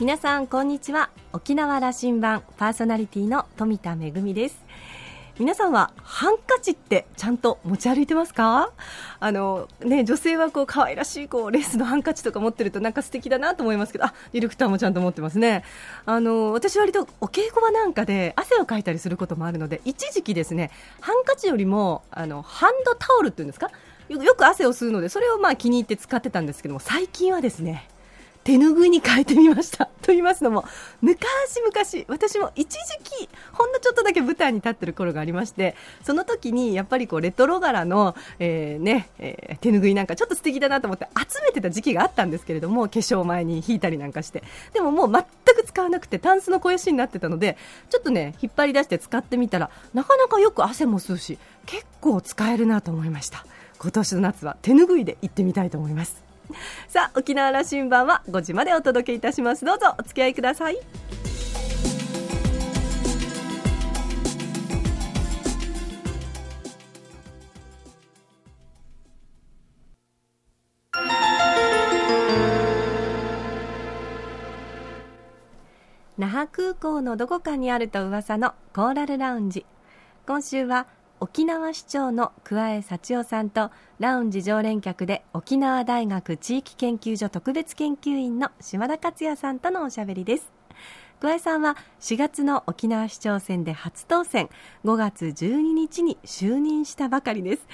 皆さんこんにちは。沖縄羅針盤パーソナリティの富田恵です。皆さんはハンカチってちゃんと持ち歩いてますか？あの、ね、女性はこう可愛らしいこうレースのハンカチとか持ってるとなんか素敵だなと思いますけど。あディレクターもちゃんと持ってますね。あの私割とお稽古場なんかで汗をかいたりすることもあるので一時期ですねハンカチよりもあのハンドタオルっていうんですか？よく汗を吸うのでそれをまあ気に入って使ってたんですけども最近はですね手ぬぐいに変えてみました。と言いますのも、昔々、私も一時期、ほんのちょっとだけ舞台に立ってる頃がありまして、その時にやっぱりこうレトロ柄の、えー、ね、えー、手ぬぐいなんかちょっと素敵だなと思って集めてた時期があったんですけれども、化粧前に引いたりなんかして。でももう全く使わなくて、タンスの肥やしになってたので、ちょっとね、引っ張り出して使ってみたら、なかなかよく汗も吸うし、結構使えるなと思いました。今年の夏は手ぬぐいで行ってみたいと思います。さあ沖縄羅針盤は5時までお届けいたします。どうぞお付き合いください。那覇空港のどこかにあると噂のコーラルラウンジ。今週は沖縄市長の桑江幸男さんとラウンジ常連客で沖縄大学地域研究所特別研究員の島田克也さんとのおしゃべりです。桑江さんは4月の沖縄市長選で初当選。5月12日に就任したばかりです。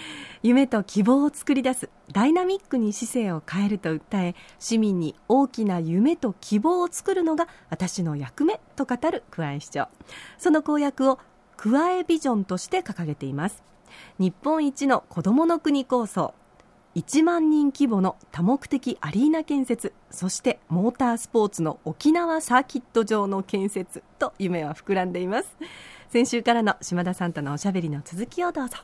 夢と希望を作り出すダイナミックに市政を変えると訴え市民に大きな夢と希望を作るのが私の役目と語る桑江市長。その公約をクワエビジョンとして掲げています。日本一の子どもの国構想。1万人規模の多目的アリーナ建設。そしてモータースポーツの沖縄サーキット場の建設と夢は膨らんでいます。先週からの島田さんとのおしゃべりの続きをどうぞ。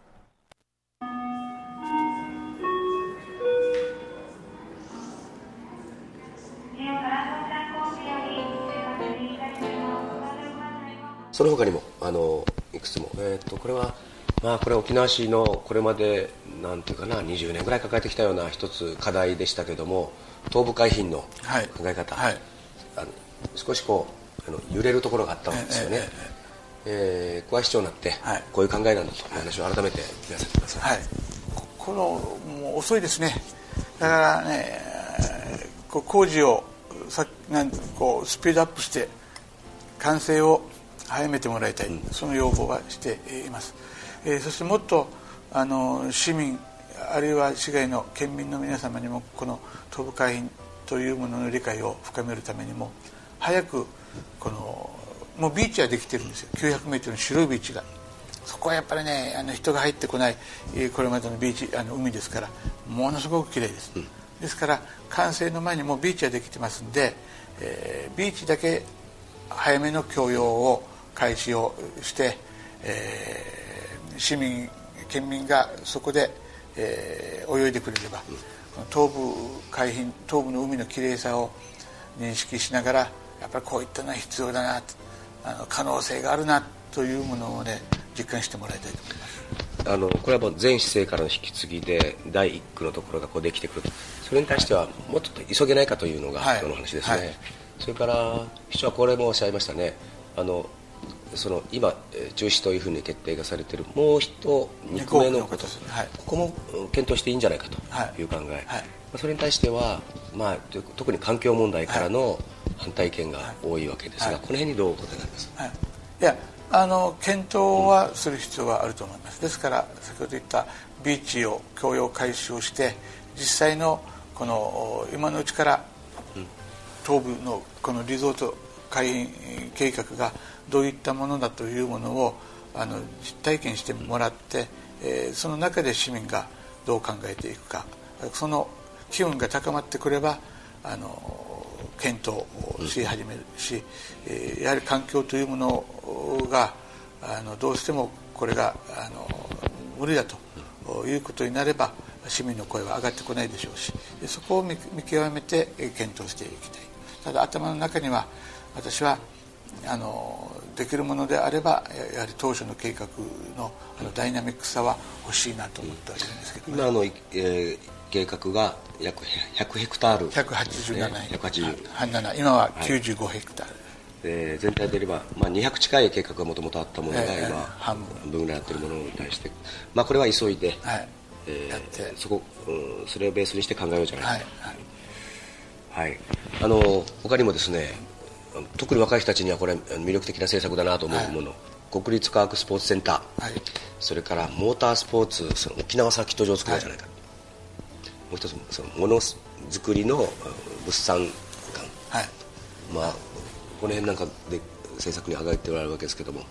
その他にもあのいくつも、えーと、これは、まあ、これは沖縄市のこれまでなんていうかな20年ぐらい抱えてきたような一つ課題でしたけども東部海浜の考え方、はい。はい、あの少しこうあの揺れるところがあったんですよね。えええー、小市長になって、はい、こういう考えなんだという話を改めて聞かせてください、はい、このもう遅いですね。だからねこう工事をさなんこうスピードアップして完成を早めてもらいたい、うん、その要望はしています、えー、そしてもっとあの市民あるいは市外の県民の皆様にもこの東部海浜というものの理解を深めるためにも早くこのもうビーチはできてるんですよ。900m の白いビーチが。そこはやっぱりねあの人が入ってこないこれまでのビーチあの海ですからものすごく綺麗です、うん、ですから完成の前にもうビーチはできてますんで、えー、ビーチだけ早めの供用を開始をして、えー、市民県民がそこで、えー、泳いでくれれば、うん、東部海浜東部の海のきれいさを認識しながらやっぱりこういったのは必要だなあの可能性があるなというものをね実感してもらいたいと思います。あのこれはもう前市政からの引き継ぎで第一区のところがこうできてくると。それに対してはもっと急げないかというのが今日の話ですね、はいはい、それから市長はこれもおっしゃいましたね。あのその今中止というふうに決定がされているもう一2個目のこと、はい、ここも検討していいんじゃないかとい。う考え、はい、それに対しては、まあ、特に環境問題からの反対意見が多いわけですが、はい、この辺にどうお答えになります、はい、いやあの検討はする必要はあると思います、ですから先ほど言ったビーチを共用改修して実際のこの今のうちから東部のこのリゾート海計画がどういったものだというものをあの実体験してもらって、えー、その中で市民がどう考えていくかその機運が高まってくればあの検討し始めるし、えー、やはり環境というものがあのどうしてもこれがあの無理だということになれば市民の声は上がってこないでしょうしそこを見極めて検討していきたい。ただ頭の中には私はあのできるものであればやはり当初の計画のあのダイナミックさは欲しいなと思ってはいるんですけど、ね、今の、えー、計画が約100ヘクタール、187、ね、180今は95ヘクタール、で全体で言えば、まあ、200近い計画がもともとあったものが今、えー、半分。ぐらいやってるものに対して、まあ、これは急いで、はい。えー、そこ、うん、それをベースにして考えようじゃないか。と、はい、はい、あの他にもですね特に若い人たちにはこれ魅力的な政策だなと思うもの、はい、国立科学スポーツセンター、はい、それからモータースポーツその沖縄サーキット場を作ろうじゃないか、はい、もう一つそのものづくりの物産館、はい。まあ、この辺なんかで政策に挙げておられるわけですけども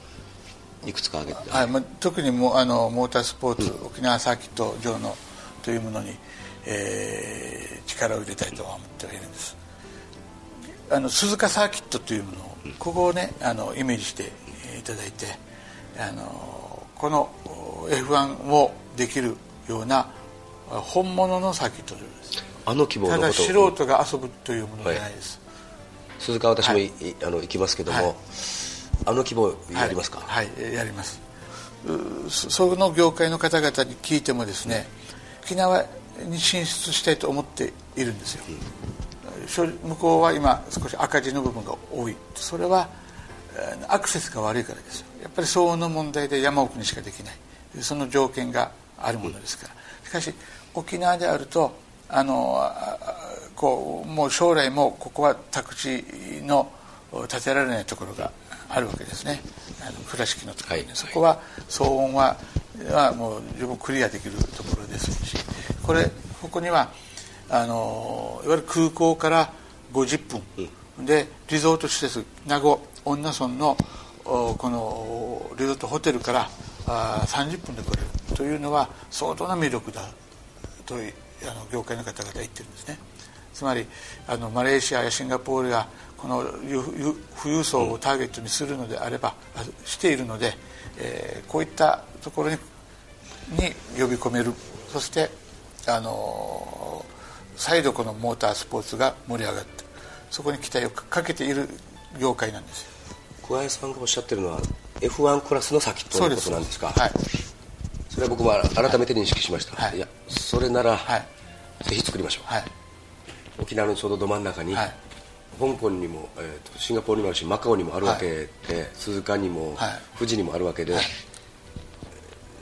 いくつか挙げて、はい。まあ、特にもあのモータースポーツ、うん、沖縄サーキット場のというものに、えー、力を入れたいと思ってはいるんですあの鈴鹿サーキットというものを、うん、ここをねあのイメージしていただいてあのこの F1 をできるような本物のサーキット場です。あの規模のただ素人が遊ぶというものじゃないです、鈴鹿私も、はい、あの行きますけども、はい、あの規模やりますか、はい、はい、やります。その業界の方々に聞いてもですね沖縄に進出したいと思っているんですよ、うん、向こうは今少し赤字の部分が多い。それはアクセスが悪いからです。よやっぱり騒音の問題で山奥にしかできない。その条件があるものですから、うん、しかし沖縄であるとあのこうもう将来もここは宅地の建てられないところがあるわけですね。あの倉敷のところに、はい、そこは騒音ははもう十分クリアできるところですし。これここにはあのいわゆる空港から50分、うん、でリゾート施設名護恩納村のこのリゾートホテルからあ30分で来れるというのは相当な魅力だとあの業界の方々は言ってるんですね。つまりあのマレーシアやシンガポールがこの富裕層をターゲットにするのであれば、しているので、えー、こういったところにに呼び込める。そしてあの再度このモータースポーツが盛り上がってそこに期待をかけている業界なんですよ。小林さんがおっしゃってるのは F1 クラスの先ということなんですか？はい。それは僕も改めて認識しました、はい、いやそれなら、はい、ぜひ作りましょう、はい。沖縄のちょうどど真ん中に、はい、香港にも、えーと、シンガポールにもあるしマカオにもあるわけで、はい、鈴鹿にも、はい、富士にもあるわけで、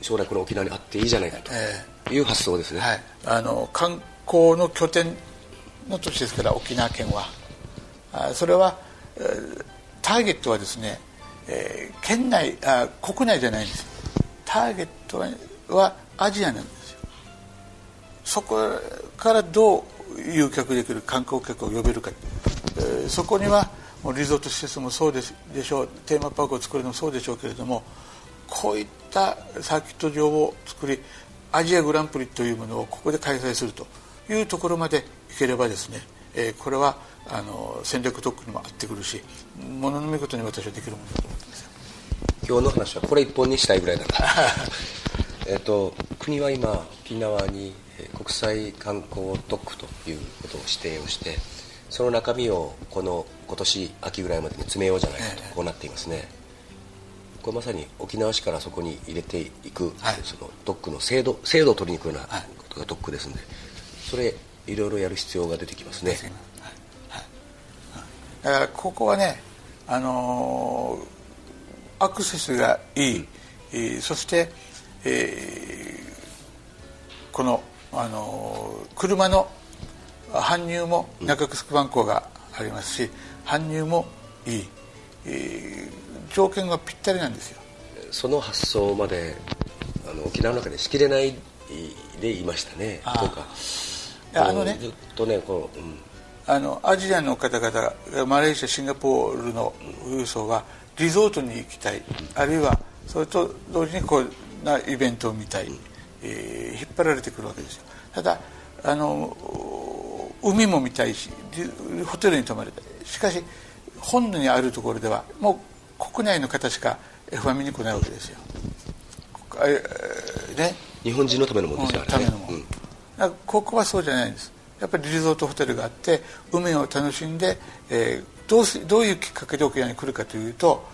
将来この沖縄にあっていいじゃないかという発想ですね、あの観光の拠点の土地ですから沖縄県は。あそれは、ターゲットはですね、えー、県内あ国内じゃないんです。ターゲットはアジアなんですよ。そこからどう誘客できる観光客を呼べるか、えー、そこにはもうリゾート施設もそうででしょう。テーマパークを作るのもそうでしょうけれどもこういったサーキット場を作りアジアグランプリというものをここで開催すると。いうところまでいければですね、えー、これはあの戦略特区にも合ってくるしものの見事に私はできるものだと思ってます。今日の話はこれ一本にしたいぐらいだな。えと国は今沖縄に国際観光特区ということを指定をしてその中身をこの今年秋ぐらいまでに詰めようじゃないかと、こうなっていますね。これまさに沖縄市からそこに入れていく、はい、その特区の制度制度を取りに行くようなことが特区ですのでそれいろいろやる必要が出てきますね、はい。だからここはねあのー、アクセスがいい、うん、そして、えー、このあの車の搬入も中城番号がありますし搬入もいい、えー、条件がぴったりなんですよ。その発想まであの沖縄の中でしきれないでいましたね。というかあのね。ずっとねこう、うん、あのアジアの方々マレーシアシンガポールの富裕層はリゾートに行きたい、うん、あるいはそれと同時にこうなイベントを見たい、うん。えー、引っ張られてくるわけですよ。ただあの海も見たいしホテルに泊まりたい。しかし本土にあるところではもう国内の方しか F1 見に来ないわけですよ、えー、ね、日本人のためのものですよ、ね、うん、ここはそうじゃないんです。やっぱりリゾートホテルがあって海を楽しんで、えー、どうどういうきっかけで沖縄に来るかというと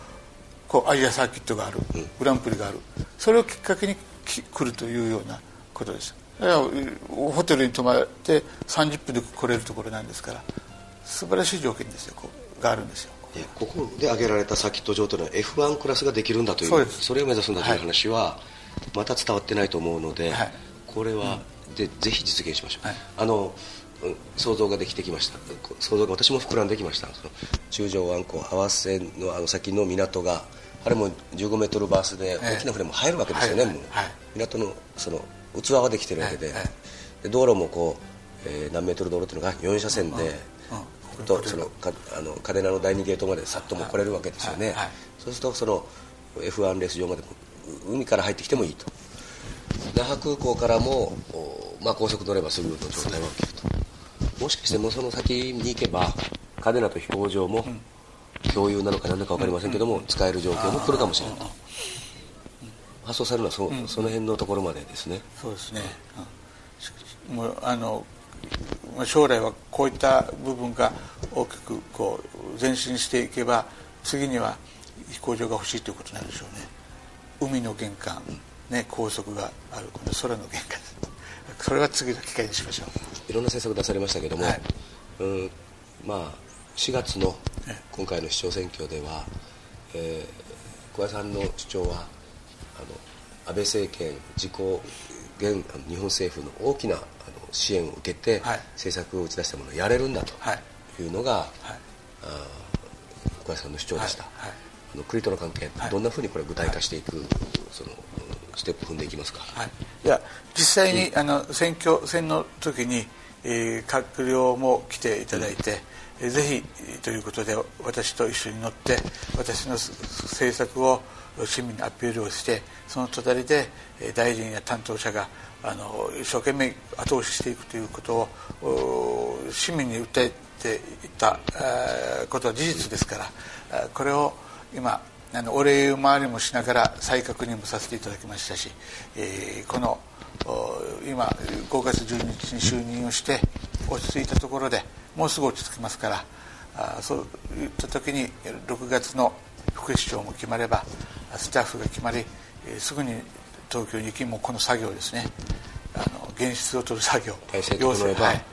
こうアジアサーキットがある、グランプリがある。それをきっかけに来るというようなことです。ホテルに泊まって30分で来れるところなんですから素晴らしい条件ですよがあるんですよ。ここで挙げられたサーキット場というのは F1 クラスができるんだというそれを目指すんだという話はまた伝わってないと思うので、はい、これは、でぜひ実現しましょう、はい、あの想像ができてきました。想像が私も膨らんできました。その中条湾港合わせのあの先の港があれも15メートルバースで大きな船も入るわけですよね、もう港のその器はできてるわけで,、で道路もこう、えー、何メートル道路というのが4車線で、とそのかあの嘉手納の第2ゲートまでさっとも来れるわけですよね、そうするとその F1 レース場まで海から入ってきてもいいと。那覇空港からも、まあ、高速乗ればすぐの状態は起きると。もしかしてもうその先に行けば嘉手納と飛行場も共有なのか何だか分かりませんけども、使える状況も来るかもしれない。と発送されるのはそ,、その辺のところまでですね。そうですね、もうあの将来はこういった部分が大きくこう前進していけば次には飛行場が欲しいということなんでしょうね。海の玄関、ね、高速があるこの空の玄関それは次の機会にしましょう。いろんな政策出されましたけども、はい、うんまあ4月の今回の市長選挙では、えー、小林さんの主張はあの安倍政権自公現日本政府の大きな支援を受けて、はい、政策を打ち出したものをやれるんだとい。うのが、はい、あ小林さんの主張でした、はい、あの国との関係、どんなふうにこれ具体化していく、そのステップ踏んでいきますか、い、や実際に、うん、あの選挙戦の時に、えー、閣僚も来ていただいて、うん、ぜひということで私と一緒に乗って私の政策を市民にアピールをしてその隣で大臣や担当者があの一生懸命後押ししていくということを市民に訴えていったことは事実ですからこれを今あのお礼回りもしながら再確認もさせていただきましたし、えー、この今5月12日に就任をして落ち着いたところでもうすぐ落ち着きますからあそういった時に6月の副市長も決まればスタッフが決まり、えー、すぐに東京に行きもこの作業ですね。あの現実を取る作業体制整えば、はい、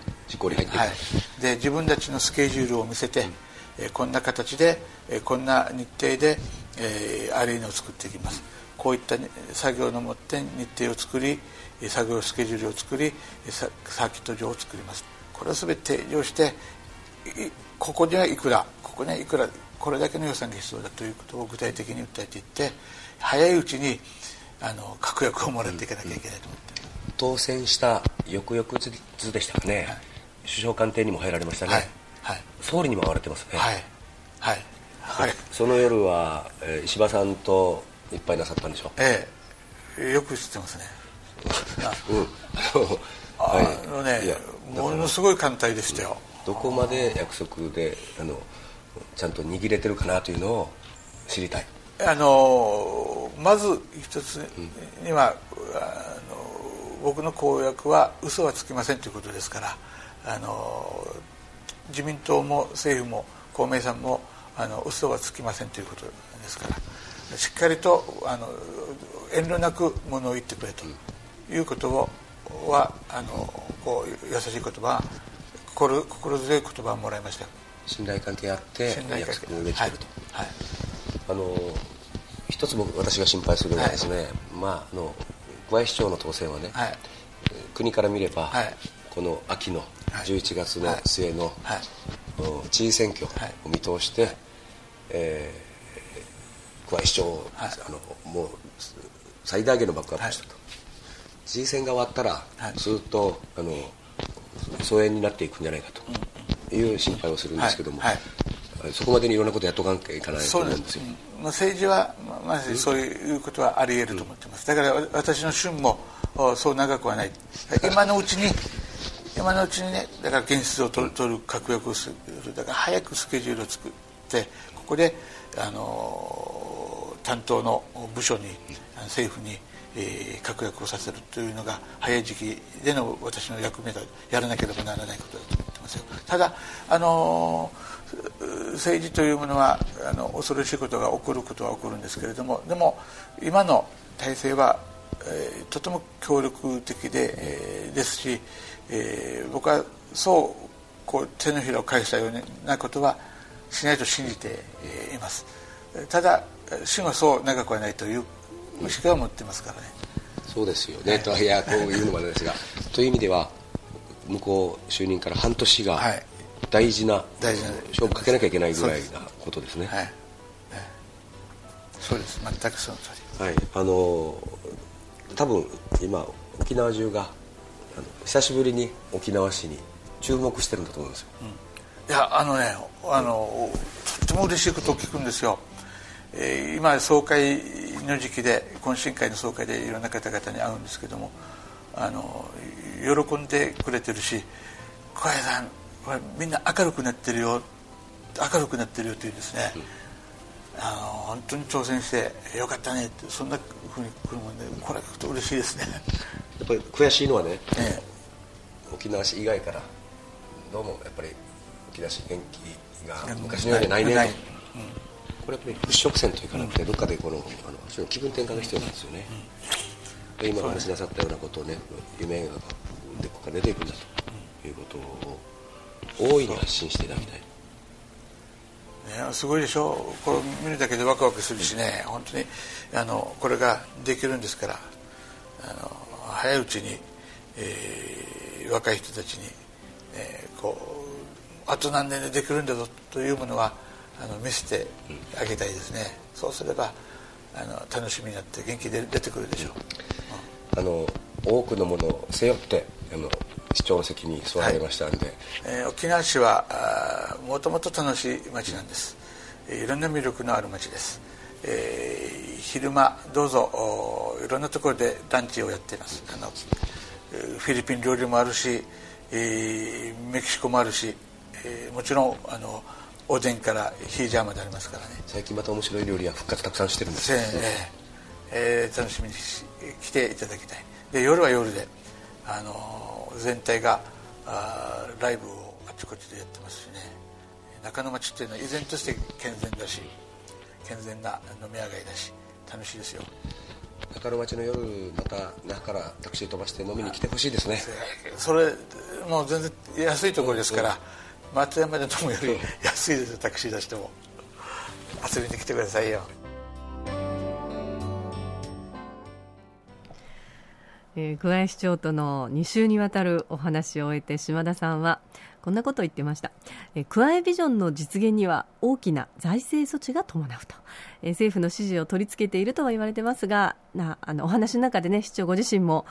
はい、で自分たちのスケジュールを見せて、うん、えー、こんな形で、えー、こんな日程で、えー、アリーナを作っていきます。こういった作業のもって日程を作り作業スケジュールを作りサーキット場を作ります。これを全て提示してここにはいくらここにはいくらこれだけの予算が必要だと。いうことを具体的に訴えていって早いうちにあの確約をもらっていかなきゃいけないと思って、うん、当選した翌々日でしたかね、はい、首相官邸にも入られましたね、はい。はい、総理にも会われてますね。はい。はい、はい、その夜は、えー、石破さんといっぱいなさったんでしょ？うええ。よく知ってますね。うん。あのねものすごい艦隊でしたよ、どこまで約束であのちゃんと握れてるかなというのを知りたい。あのまず一つには、あの僕の公約は嘘はつきませんということですからあの自民党も政府も公明さんもあの嘘はつきませんということですから。しっかりとあの遠慮なくものを言ってくれと。いうことをはあのこう優しい言葉心心強い言葉をもらいました。信頼関係あって約束を植えてると、はい、はい、あの一つ僕私が心配するのはですね、はい、まああの小林市長の当選はね、はい、国から見れば、はい、この秋の11月の末の、知事選挙を見通して、はい、えー、小林市長を、あのもう最大限のバックアップしたと、知事選が終わったら、ずっとあの疎遠になっていくんじゃないかという心配をするんですけども、そこまでにいろんなことやっとかんといかないと思うんですよ。まあ、政治はまずそういうことはあり得ると思ってます。だから私の旬もそう長くはない。今のうちに今のうちにねだから現実を取る取る確約をするだから早くスケジュールを作ってここであの担当の部署に政府にえー、確約をさせるというのが早い時期での私の役目だやらなければならないことだと思ってますよ。ただあの政治というものはあの恐ろしいことが起こることは起こるんですけれどもでも今の体制はえー、とても協力的で、えー、ですし、えー、僕はそうこう手のひらを返したようなことはしないと信じています。ただ死はそう長くはないという意識は持ってますからね。そうですよね、はい、といやこういうのもあれですが という意味では向こう就任から半年が大事な、はい、大事な勝負かけなきゃいけないぐらいなことですね。はい、そうです。全くその通り。はい。あの多分今沖縄中が久しぶりに沖縄市に注目してるんだと思うんですよ、うん、いやあのねあのとっても嬉しいことを聞くんですよ、えー、今総会の時期で懇親会の総会でいろんな方々に会うんですけどもあの喜んでくれてるし小林さんみんな明るくなってるよ明るくなってるよというですね、うんあの本当に挑戦してよかったねってそんなふうに来るもんでこれは嬉しいですね。やっぱり悔しいのはね、ええ、沖縄市以外からどうもやっぱり沖縄市元気が昔のようにないねと、うん、これやっぱり払拭線といかなくて、どっかでこのあの気分転換が必要なんですよね、うん、今お話しなさったようなことをね夢がここから出ていくんだということを大いに発信していただきたいね、すごいでしょ？これ見るだけでワクワクするしね。本当にあのこれができるんですから。あの早いうちに、えー、若い人たちに、えー、こうあと何年でできるんだぞというものはあの見せてあげたいですね、そうすればあの楽しみになって元気で出てくるでしょう、うん、あの多くのものを背負ってあの市長の席に座られましたんで、はい、えー、沖縄市はもともと楽しい町なんです、いろんな魅力のある町です、えー、昼間どうぞいろんなところでランチをやっています。あのフィリピン料理もあるし、えー、メキシコもあるし、えー、もちろんあのおでんからヒージャーまでありますからね。最近また面白い料理は復活たくさんしてるんです。ね、えー、えー、楽しみに来ていただきたい。で夜は夜であの全体があライブをあちこちでやってますしね。中野町っていうのは依然として健全だし健全な飲み屋街だし楽しいですよ。中野町の夜また那覇からタクシー飛ばして飲みに来てほしいですね。それもう全然安いところですから、松山で飲むより安いですよタクシー出しても。遊びに来てくださいよえー、桑井市長との2週にわたるお話を終えて島田さんはこんなことを言ってました、えー、桑井ビジョンの実現には大きな財政措置が伴うと、えー、政府の指示を取り付けているとは言われてますがなあのお話の中でね市長ご自身も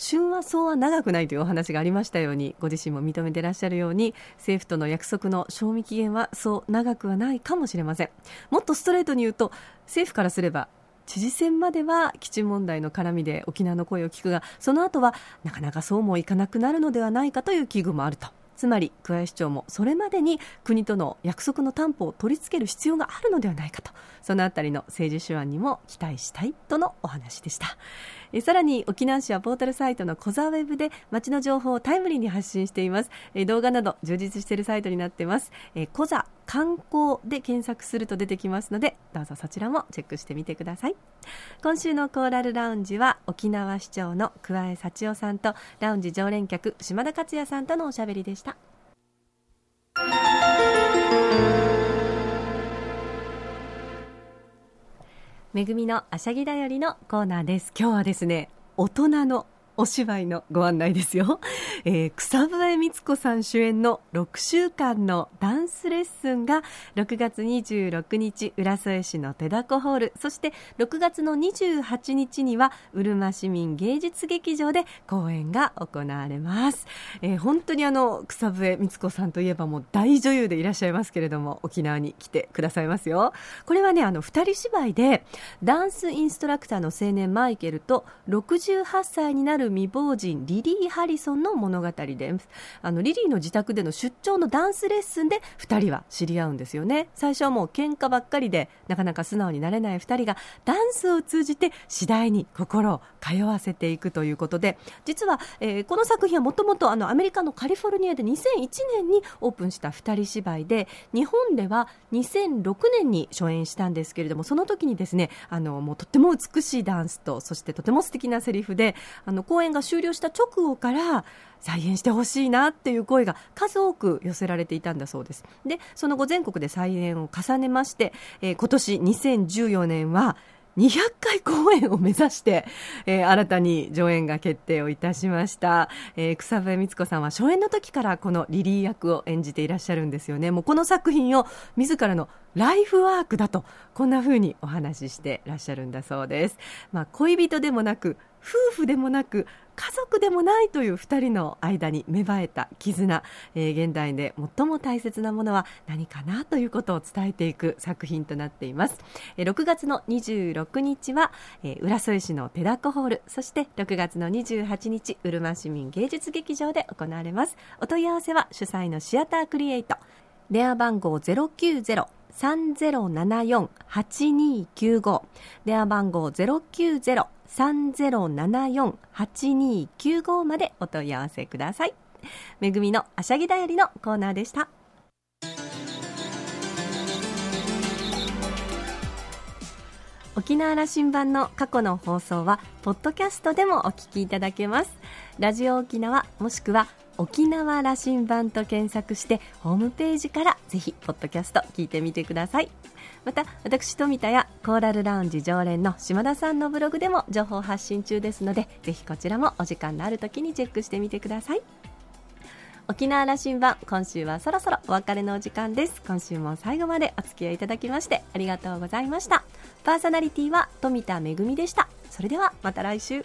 旬はそうは長くないというお話がありましたようにご自身も認めていらっしゃるように政府との約束の賞味期限はそう長くはないかもしれません。もっとストレートに言うと政府からすれば知事選までは基地問題の絡みで沖縄の声を聞くがその後はなかなかそうもいかなくなるのではないかという危惧もあると。つまり桑井市長もそれまでに国との約束の担保を取り付ける必要があるのではないかと。そのあたりの政治手腕にも期待したいとのお話でした。えさらに沖縄市はポータルサイトのコザウェブで街の情報をタイムリーに発信しています。え動画など充実しているサイトになっています。えコザ観光で検索すると出てきますのでどうぞそちらもチェックしてみてください。今週のコーラルラウンジは沖縄市長の桑江幸男さんとラウンジ常連客島田克也さんとのおしゃべりでした。めぐみのあしゃぎだよりのコーナーです。今日はですね大人のお芝居のご案内ですよ、えー、草笛光子さん主演の6週間のダンスレッスンが6月26日浦添市の手だこホール。そして6月の28日にはうるま市民芸術劇場で公演が行われます、えー、本当にあの草笛光子さんといえばもう大女優でいらっしゃいますけれども沖縄に来てくださいますよ。これはねあの2人芝居でダンスインストラクターの青年マイケルと68歳になるる未亡人リリー・ハリソンの物語です。あのリリーの自宅での出張のダンスレッスンで2人は知り合うんですよね。最初はもう喧嘩ばっかりでなかなか素直になれない2人がダンスを通じて次第に心を通わせていくということで実は、えー、この作品はもともとアメリカのカリフォルニアで2001年にオープンした2人芝居で日本では2006年に初演したんですけれどもその時にですねあのもうとっても美しいダンスとそしてとても素敵なセリフであの公演が終了した直後から再演してほしいなっていう声が数多く寄せられていたんだそうです。でその後全国で再演を重ねまして、えー、今年2014年は200回公演を目指して、えー、新たに上演が決定をいたしました、えー、草笛光子さんは初演の時からこのリリー役を演じていらっしゃるんですよね。もうこの作品を自らのライフワークだとこんな風にお話ししてらっしゃるんだそうです、まあ、恋人でもなく夫婦でもなく家族でもないという2人の間に芽生えた絆、えー、現代で最も大切なものは何かなということを伝えていく作品となっています、えー、6月の26日は、えー、浦添市のペダコホール。そして6月の28日うるま市民芸術劇場で行われます。お問い合わせは主催のシアタークリエイト。電話番号090 3074-8295電話番号090-3074-8295までお問い合わせください。めぐみのあしゃぎだよりのコーナーでした。沖縄羅針盤の過去の放送はポッドキャストでもお聞きいただけますラジオ沖縄もしくは沖縄羅針盤と検索してホームページからぜひポッドキャスト聞いてみてください。また私富田やコーラルラウンジ常連の島田さんのブログでも情報発信中ですのでぜひこちらもお時間のある時にチェックしてみてください。沖縄羅針盤今週はそろそろお別れのお時間です。今週も最後までお付き合いいただきましてありがとうございました。パーソナリティは富田恵でした。それではまた来週。